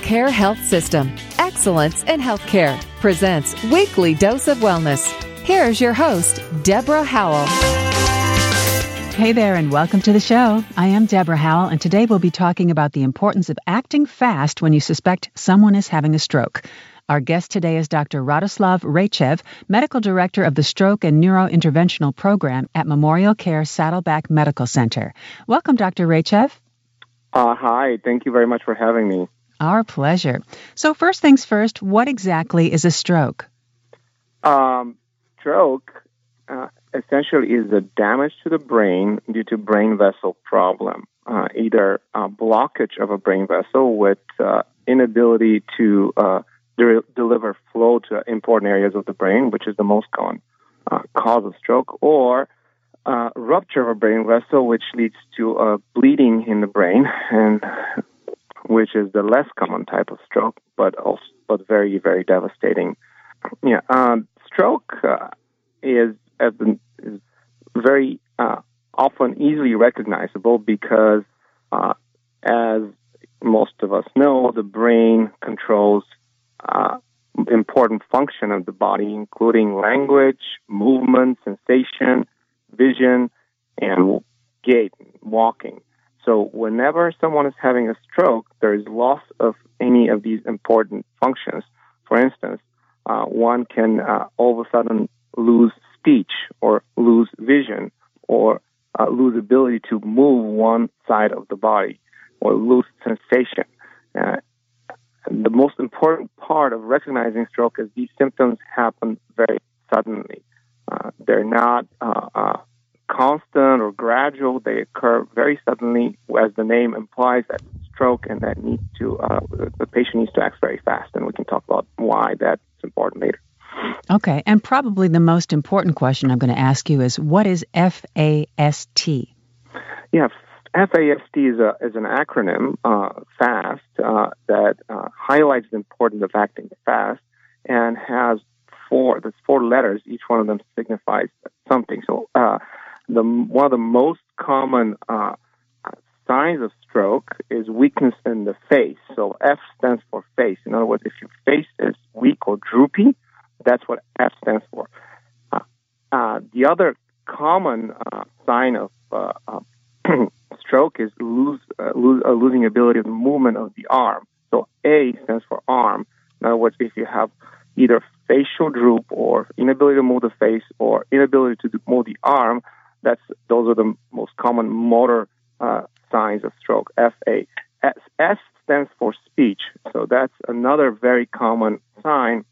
Care Health System. Excellence in Healthcare presents Weekly Dose of Wellness. Here's your host, Deborah Howell. Hey there, and welcome to the show. I am Deborah Howell, and today we'll be talking about the importance of acting fast when you suspect someone is having a stroke. Our guest today is Dr. Radoslav Raychev, Medical Director of the Stroke and Neurointerventional Program at Memorial Care Saddleback Medical Center. Welcome, Dr. Raychev. Uh, hi, thank you very much for having me. Our pleasure. So, first things first, what exactly is a stroke? Um, stroke uh, essentially is the damage to the brain due to brain vessel problem, uh, either a blockage of a brain vessel with uh, inability to uh, de- deliver flow to important areas of the brain, which is the most common uh, cause of stroke, or uh, rupture of a brain vessel, which leads to bleeding in the brain and which is the less common type of stroke, but also but very very devastating. Yeah, um, stroke uh, is, is very uh, often easily recognizable because, uh, as most of us know, the brain controls uh, important function of the body, including language, movement, sensation, vision, and gait, walking. So whenever someone is having a stroke, there is loss of any of these important functions. For instance, uh, one can uh, all of a sudden lose speech or lose vision or uh, lose ability to move one side of the body or lose sensation. Uh, the most important part of recognizing stroke is these symptoms happen very suddenly. Uh, they're not uh, constant or gradual. They occur very suddenly, as the name implies, that stroke, and that needs to uh, the patient needs to act very fast. And we can talk about why that's important later. Okay, and probably the most important question I'm going to ask you is, what is FAST? Yeah, FAST is a is an acronym, uh, FAST, uh, that uh, highlights the importance of acting fast and has four. There's four letters. Each one of them signifies something. So uh, the one of the most common uh, signs of stroke is weakness in the face. So F stands for face. In other words, if your face is weak or droopy, that's what F stands for. Uh, uh, the other common uh, sign of uh, uh, stroke is lose, lose losing ability of the movement of the arm. So A stands for arm. In other words, if you have either facial droop or inability to move the face or inability to move the arm, those are the most common motor uh, signs of stroke. F A S S stands for speech, so that's another very common sign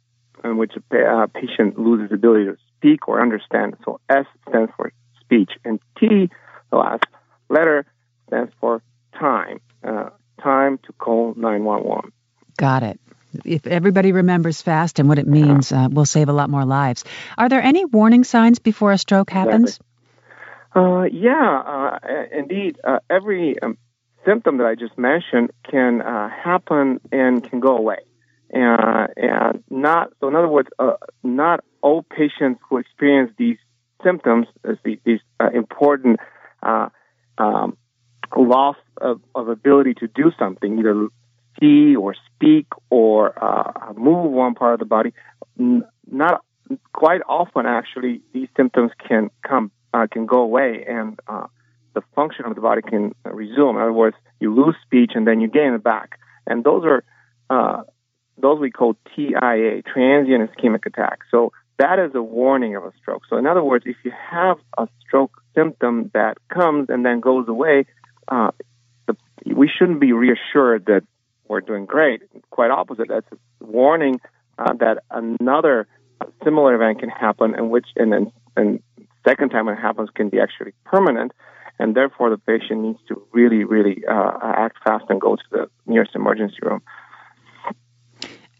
in which a uh, patient loses ability to speak or understand. So S stands for speech, and T, the last letter, stands for time. Uh, time to call 911. Got it. If everybody remembers fast and what it means, uh, we'll save a lot more lives. Are there any warning signs before a stroke happens? Exactly. Uh, yeah, uh, indeed. Uh, every um, symptom that I just mentioned can uh, happen and can go away. And, and not so. In other words, uh, not all patients who experience these symptoms, these, uh, important um, loss of, of, ability to do something, either see or speak or move one part of the body, not quite often actually these symptoms can come uh, can go away and uh, the function of the body can resume. In other words, you lose speech and then you gain it back. And those are uh, those we call TIA, transient ischemic attack. So that is a warning of a stroke. So in other words, if you have a stroke symptom that comes and then goes away, uh, the, we shouldn't be reassured that we're doing great. Quite opposite. That's a warning uh, that another similar event can happen, in which and then and second time it happens can be actually permanent, and therefore the patient needs to really, really uh, act fast and go to the nearest emergency room.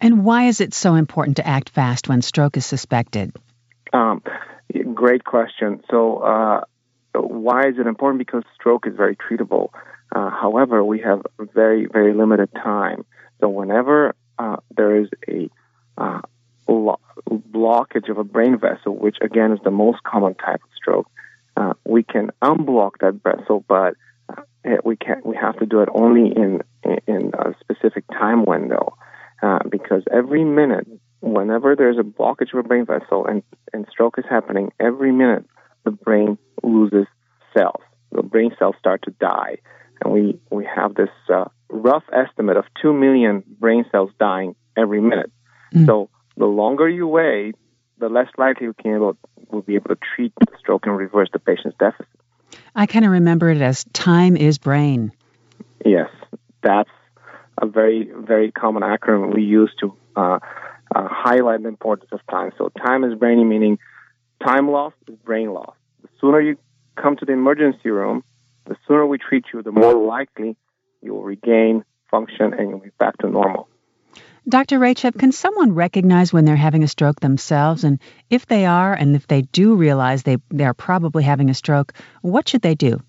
And why is it so important to act fast when stroke is suspected? Um, great question. So, uh, why is it important? Because stroke is very treatable. Uh, however, we have very, very limited time. So, whenever uh, there is a uh, blockage of a brain vessel, which again is the most common type of stroke, uh, we can unblock that vessel, but uh, we can we have to do it only in in a specific time window uh, because every minute, whenever there's a blockage of a brain vessel and and stroke is happening, every minute the brain loses cells. The brain cells start to die, and we we have this uh, rough estimate of two million brain cells dying every minute. Mm. So the longer you wait, the less likely we can able will be able to treat the stroke and reverse the patient's deficit. I kind of remember it as time is brain. Yes, that's a very, very common acronym we use to uh, uh, highlight the importance of time. So, time is brain, meaning time loss is brain loss. The sooner you come to the emergency room, the sooner we treat you, the more likely you will regain function and you'll be back to normal. Dr. Raychev, can someone recognize when they're having a stroke themselves? And if they are, and if they do realize they, they are probably having a stroke, what should they do?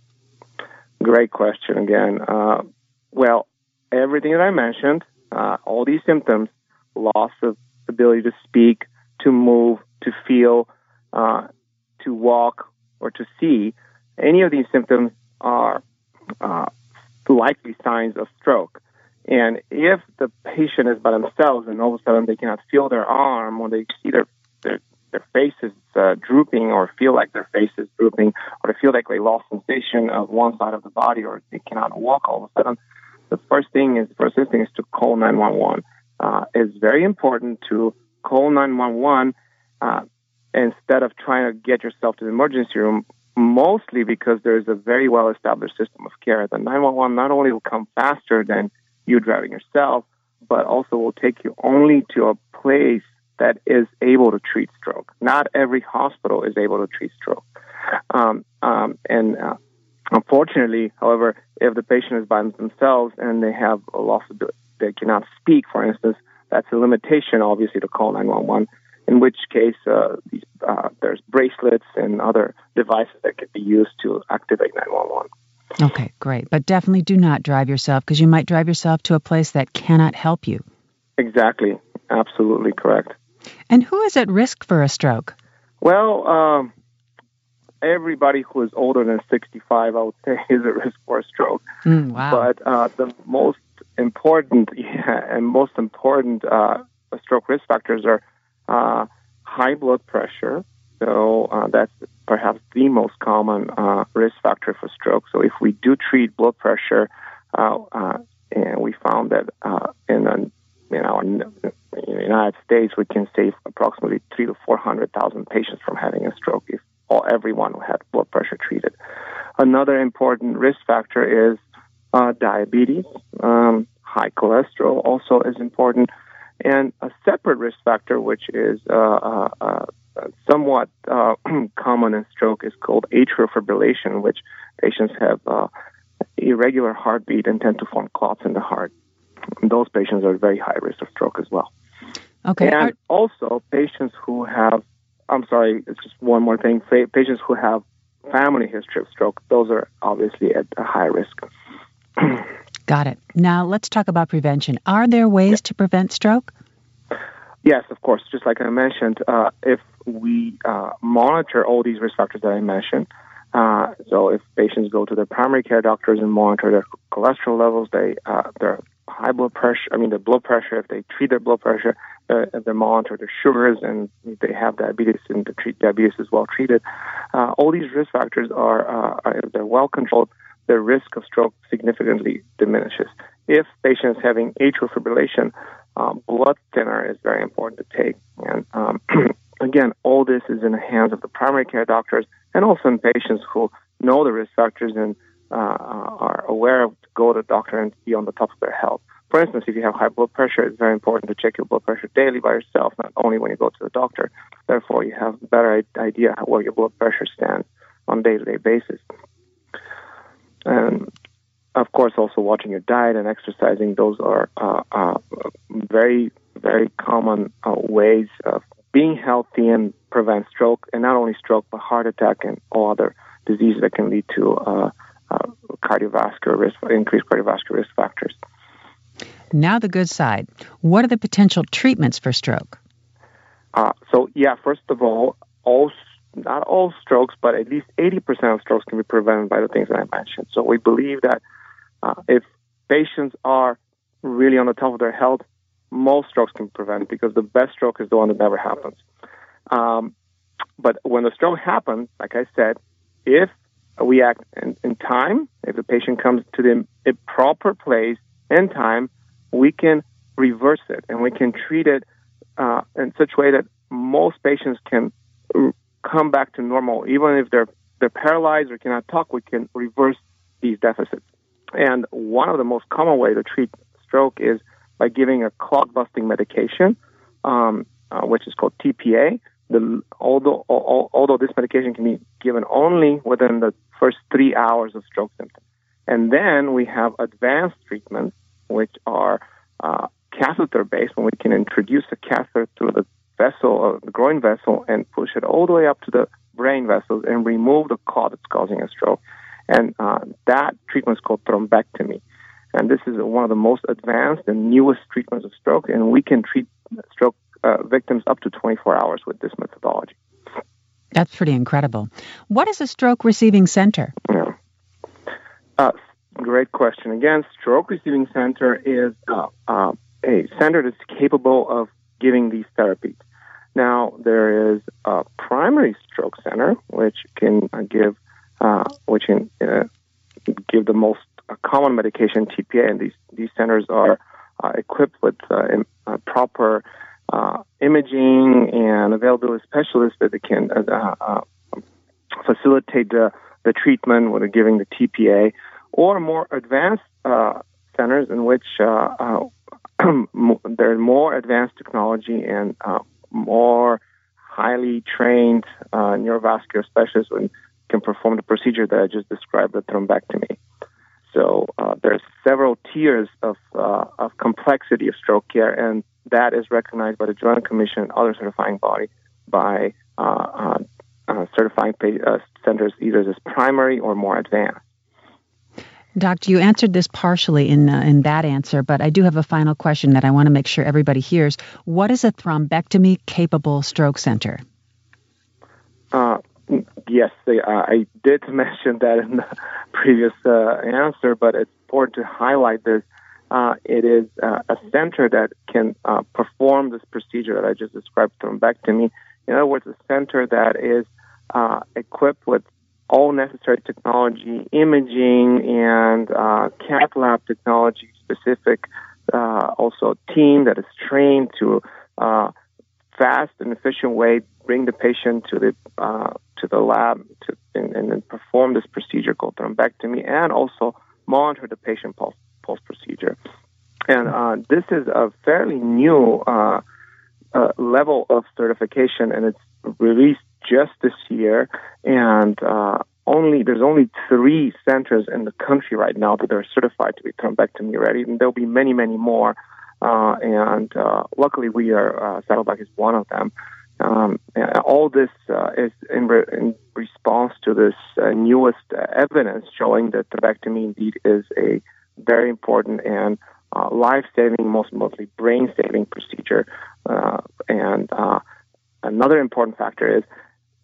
Great question again. Uh, well, everything that I mentioned, uh, all these symptoms, loss of ability to speak, to move, to feel, uh, to walk, or to see, any of these symptoms are uh, likely signs of stroke. And if the patient is by themselves and all of a sudden they cannot feel their arm or they see their their, their face is uh, drooping or feel like their face is drooping or they feel like they lost sensation of one side of the body or they cannot walk all of a sudden, the first thing is first thing is to call 911. Uh, it's very important to call 911 uh, instead of trying to get yourself to the emergency room mostly because there is a very well established system of care. The 911 not only will come faster than you driving yourself, but also will take you only to a place that is able to treat stroke. Not every hospital is able to treat stroke. Um, um, and uh, unfortunately, however, if the patient is by themselves and they have a loss of, they cannot speak, for instance, that's a limitation, obviously, to call 911. In which case, uh, these, uh, there's bracelets and other devices that could be used to activate 911. Okay, great. But definitely do not drive yourself because you might drive yourself to a place that cannot help you. Exactly. Absolutely correct. And who is at risk for a stroke? Well, um, everybody who is older than 65, I would say, is at risk for a stroke. Mm, wow. But uh, the most important yeah, and most important uh, stroke risk factors are uh, high blood pressure. So uh, that's perhaps the most common uh, risk factor for stroke. So if we do treat blood pressure, uh, uh, and we found that uh, in, in, our, in the United States, we can save approximately three to four hundred thousand patients from having a stroke if all everyone had blood pressure treated. Another important risk factor is uh, diabetes. Um, high cholesterol also is important. And a separate risk factor, which is uh, uh, uh somewhat uh, common in stroke is called atrial fibrillation, which patients have uh, irregular heartbeat and tend to form clots in the heart. And those patients are very high risk of stroke as well. Okay. And are- also patients who have, I'm sorry, it's just one more thing. Patients who have family history of stroke, those are obviously at a high risk. Got it. Now let's talk about prevention. Are there ways yeah. to prevent stroke? Yes, of course. Just like I mentioned, uh, if we uh, monitor all these risk factors that I mentioned, uh, so if patients go to their primary care doctors and monitor their cholesterol levels, they uh, their high blood pressure, I mean their blood pressure, if they treat their blood pressure, uh, if they monitor their sugars, and if they have diabetes and they treat diabetes as well treated, uh, all these risk factors are, are if they're well controlled, the risk of stroke significantly diminishes. If patients having atrial fibrillation, um, blood thinner is very important to take. And um, again, all this is in the hands of the primary care doctors and also in patients who know the risk factors and uh, are aware of to go to the doctor and be on the top of their health. For instance, if you have high blood pressure, it's very important to check your blood pressure daily by yourself, not only when you go to the doctor. Therefore, you have a better idea where your blood pressure stands on a day-to-day basis. And of course, also watching your diet and exercising. Those are uh, uh, very, very common uh, ways of being healthy and prevent stroke, and not only stroke, but heart attack and all other diseases that can lead to uh, uh, cardiovascular risk, increased cardiovascular risk factors. Now, the good side. What are the potential treatments for stroke? Uh, so, yeah, first of all, all not all strokes, but at least 80% of strokes can be prevented by the things that I mentioned. So we believe that uh, if patients are really on the top of their health, most strokes can prevent because the best stroke is the one that never happens. Um, but when the stroke happens, like I said, if we act in, in time, if the patient comes to the proper place in time, we can reverse it and we can treat it uh, in such a way that most patients can come back to normal, even if they're they're paralyzed or cannot talk. We can reverse these deficits. And one of the most common way to treat stroke is by giving a clot busting medication, um, uh, which is called TPA. The, although although this medication can be given only within the first three hours of stroke symptoms, and then we have advanced treatments, which are uh, catheter based, when we can introduce a catheter through the vessel, or the groin vessel, and push it all the way up to the brain vessels and remove the clot that's causing a stroke. And uh, that treatment is called thrombectomy. And this is one of the most advanced and newest treatments of stroke, and we can treat stroke uh, victims up to 24 hours with this methodology. That's pretty incredible. What is a stroke receiving center? Yeah. Uh, great question. Again, stroke receiving center is uh, uh a center that's capable of giving these therapies. Now, there is a primary stroke center, which can uh, give, uh, which can uh, give the most uh, common medication, TPA, and these these centers are uh, equipped with in, proper imaging and availability specialists that they can facilitate the, the treatment with giving the TPA, or more advanced centers in which there's more advanced technology and uh, more highly trained uh, neurovascular specialists who can perform the procedure that I just described, the thrombectomy. So uh, there's several tiers of uh, of complexity of stroke care, and that is recognized by the Joint Commission and other certifying body by uh, uh, certifying centers either as primary or more advanced. Doctor, you answered this partially in uh, in that answer, but I do have a final question that I want to make sure everybody hears. What is a thrombectomy capable stroke center? Uh, yes, they, uh, I did mention that in the previous uh, answer, but it's important to highlight this. Uh, it is uh, a center that can perform this procedure that I just described, thrombectomy. In other words, a center that is equipped with all necessary technology, imaging and uh, cath lab technology specific. Uh, also, a team that is trained to uh, fast and efficient way bring the patient to the uh, to the lab to, and, and perform this procedure called thrombectomy, and also monitor the patient post post procedure. And uh, this is a fairly new uh, level of certification, and it's released just this year, and uh, only there's only three centers in the country right now that are certified to be thrombectomy ready, and there'll be many, many more. Uh, and uh, luckily, we are uh, Saddleback is one of them. Um, all this uh, is in, re- in, response to this uh, newest evidence showing that thrombectomy indeed is a very important and uh, life-saving, most mostly brain-saving procedure. Uh, and uh, another important factor is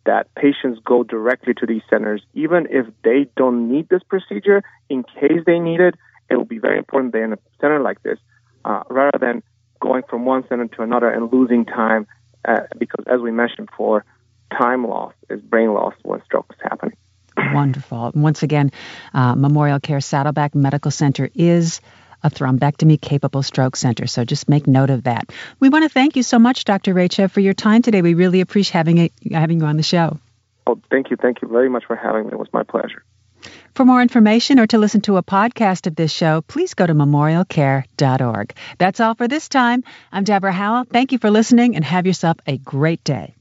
that patients go directly to these centers, even if they don't need this procedure. In case they need it, it will be very important they're in a center like this, uh, rather than going from one center to another and losing time, uh, because as we mentioned before, time loss is brain loss when stroke is happening. Wonderful. Once again, uh, Memorial Care Saddleback Medical Center is a thrombectomy capable stroke center. So just make note of that. We want to thank you so much, Dr. Raychev, for your time today. We really appreciate having, it, having you on the show. Oh, thank you. Thank you very much for having me. It was my pleasure. For more information or to listen to a podcast of this show, please go to memorialcare.org. That's all for this time. I'm Deborah Howell. Thank you for listening and have yourself a great day.